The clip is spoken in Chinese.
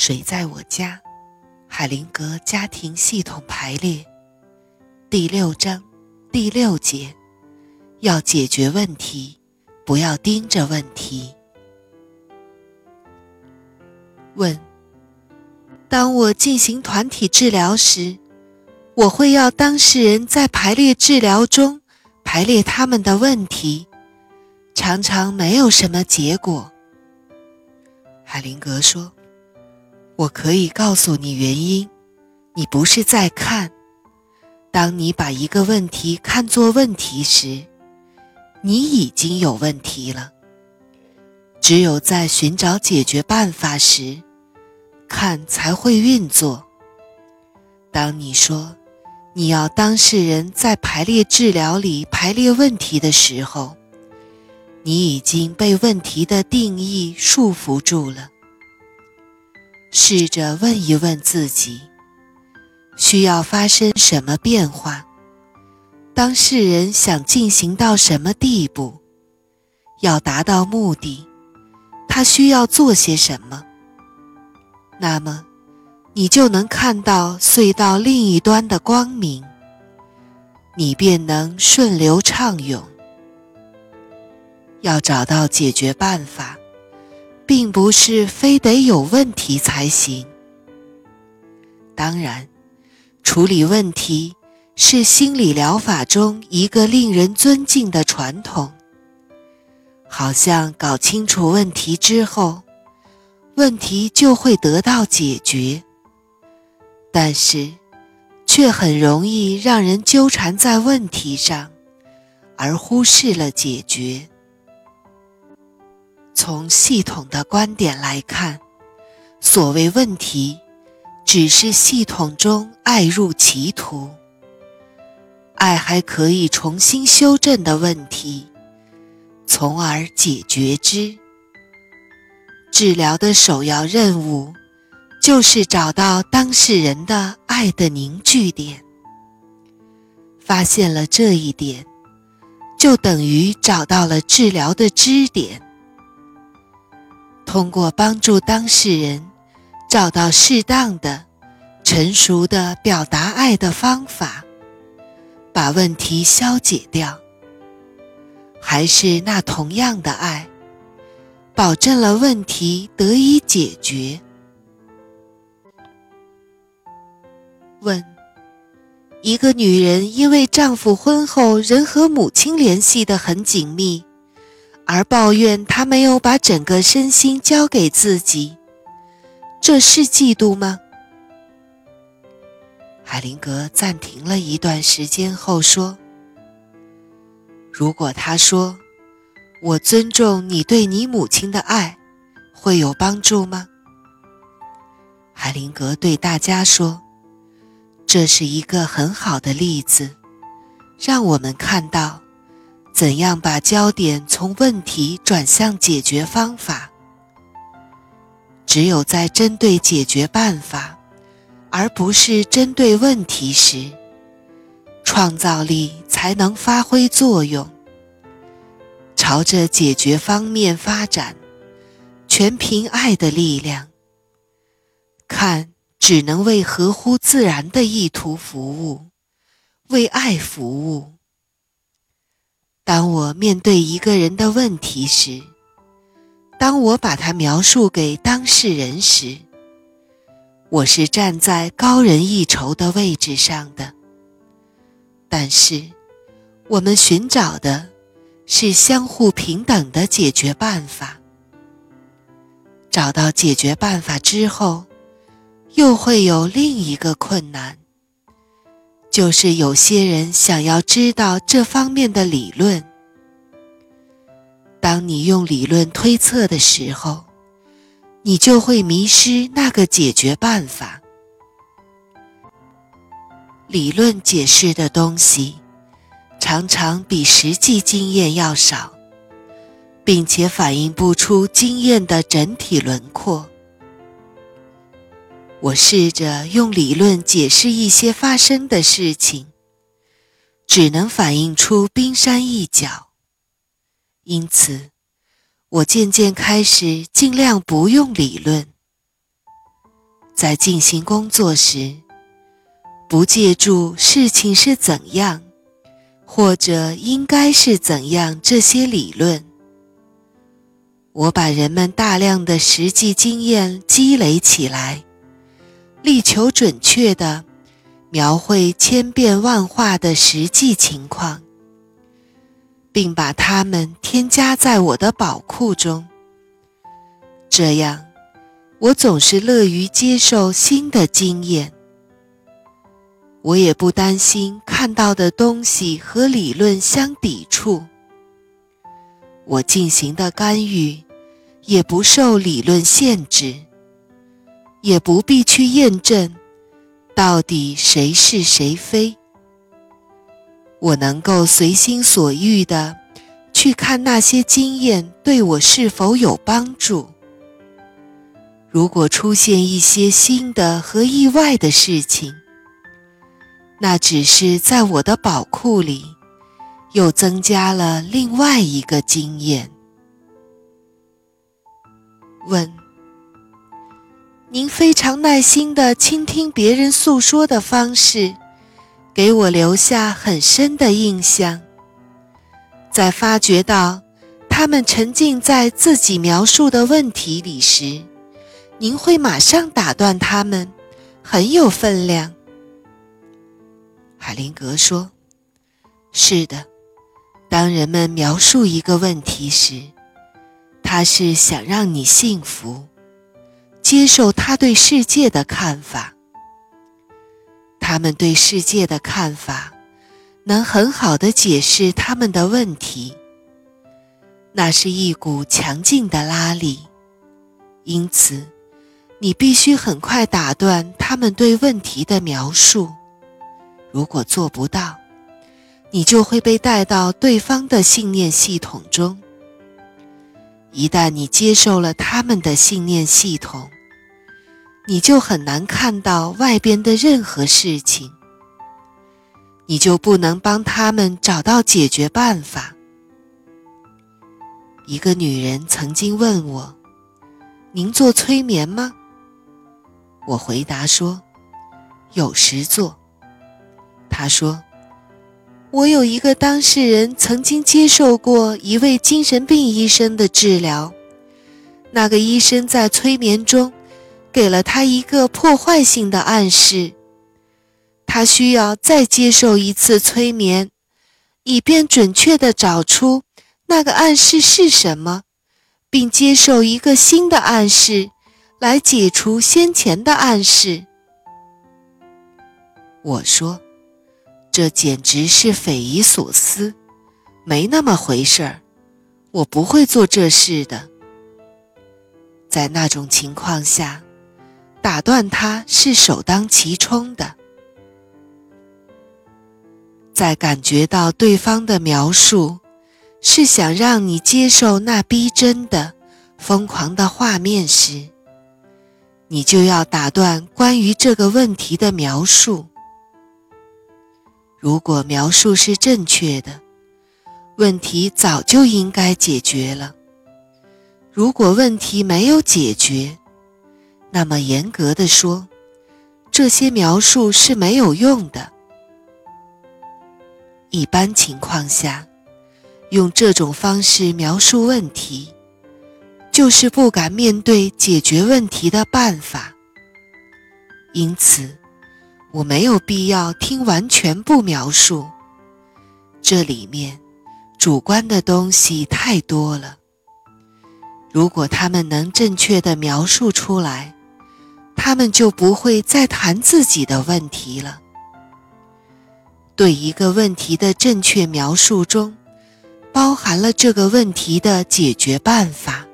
谁在我家？海灵格家庭系统排列第六章第六节：要解决问题，不要盯着问题。问：当我进行团体治疗时，我会要当事人在排列治疗中排列他们的问题，常常没有什么结果。海灵格说。我可以告诉你原因，你不是在看。当你把一个问题看作问题时，你已经有问题了。只有在寻找解决办法时，看才会运作。当你说你要当事人在排列治疗里排列问题的时候，你已经被问题的定义束缚住了。试着问一问自己：需要发生什么变化？当事人想进行到什么地步？要达到目的，他需要做些什么？那么，你就能看到隧道另一端的光明，你便能顺流畅涌。要找到解决办法。并不是非得有问题才行。当然，处理问题是心理疗法中一个令人尊敬的传统。好像搞清楚问题之后，问题就会得到解决。但是，却很容易让人纠缠在问题上，而忽视了解决。从系统的观点来看，所谓问题，只是系统中爱入歧途。爱还可以重新修正的问题，从而解决之。治疗的首要任务，就是找到当事人的爱的凝聚点。发现了这一点，就等于找到了治疗的支点。通过帮助当事人找到适当的、成熟的表达爱的方法，把问题消解掉，还是那同样的爱，保证了问题得以解决。问：一个女人因为丈夫婚后仍和母亲联系的很紧密。而抱怨他没有把整个身心交给自己，这是嫉妒吗？海灵格暂停了一段时间后说：“如果他说我尊重你对你母亲的爱，会有帮助吗？”海灵格对大家说：“这是一个很好的例子，让我们看到。”怎样把焦点从问题转向解决方法？只有在针对解决办法，而不是针对问题时，创造力才能发挥作用。朝着解决方面发展，全凭爱的力量。看，只能为合乎自然的意图服务，为爱服务。当我面对一个人的问题时，当我把它描述给当事人时，我是站在高人一筹的位置上的。但是，我们寻找的是相互平等的解决办法。找到解决办法之后，又会有另一个困难。就是有些人想要知道这方面的理论。当你用理论推测的时候，你就会迷失那个解决办法。理论解释的东西，常常比实际经验要少，并且反映不出经验的整体轮廓。我试着用理论解释一些发生的事情，只能反映出冰山一角。因此，我渐渐开始尽量不用理论。在进行工作时，不借助事情是怎样，或者应该是怎样这些理论。我把人们大量的实际经验积累起来，力求准确的描绘千变万化的实际情况，并把它们添加在我的宝库中。这样，我总是乐于接受新的经验。我也不担心看到的东西和理论相抵触。我进行的干预，也不受理论限制，也不必去验证到底谁是谁非。我能够随心所欲的去看那些经验对我是否有帮助。如果出现一些新的和意外的事情，那只是在我的宝库里。又增加了另外一个经验。问：您非常耐心的倾听别人诉说的方式，给我留下很深的印象。在发觉到他们沉浸在自己描述的问题里时，您会马上打断他们，很有分量。海灵格说：“是的。”当人们描述一个问题时，他是想让你信服，接受他对世界的看法。他们对世界的看法，能很好的解释他们的问题。那是一股强劲的拉力，因此，你必须很快打断他们对问题的描述。如果做不到，你就会被带到对方的信念系统中。一旦你接受了他们的信念系统，你就很难看到外边的任何事情。你就不能帮他们找到解决办法。一个女人曾经问我：“您做催眠吗？”我回答说：“有时做。”她说。我有一个当事人曾经接受过一位精神病医生的治疗，那个医生在催眠中给了他一个破坏性的暗示，他需要再接受一次催眠，以便准确地找出那个暗示是什么，并接受一个新的暗示来解除先前的暗示。我说。这简直是匪夷所思，没那么回事儿，我不会做这事的。在那种情况下，打断他是首当其冲的。在感觉到对方的描述是想让你接受那逼真的、疯狂的画面时，你就要打断关于这个问题的描述。如果描述是正确的，问题早就应该解决了。如果问题没有解决，那么严格的说，这些描述是没有用的。一般情况下，用这种方式描述问题，就是不敢面对解决问题的办法。因此。我没有必要听完全部描述，这里面主观的东西太多了。如果他们能正确的描述出来，他们就不会再谈自己的问题了。对一个问题的正确描述中，包含了这个问题的解决办法。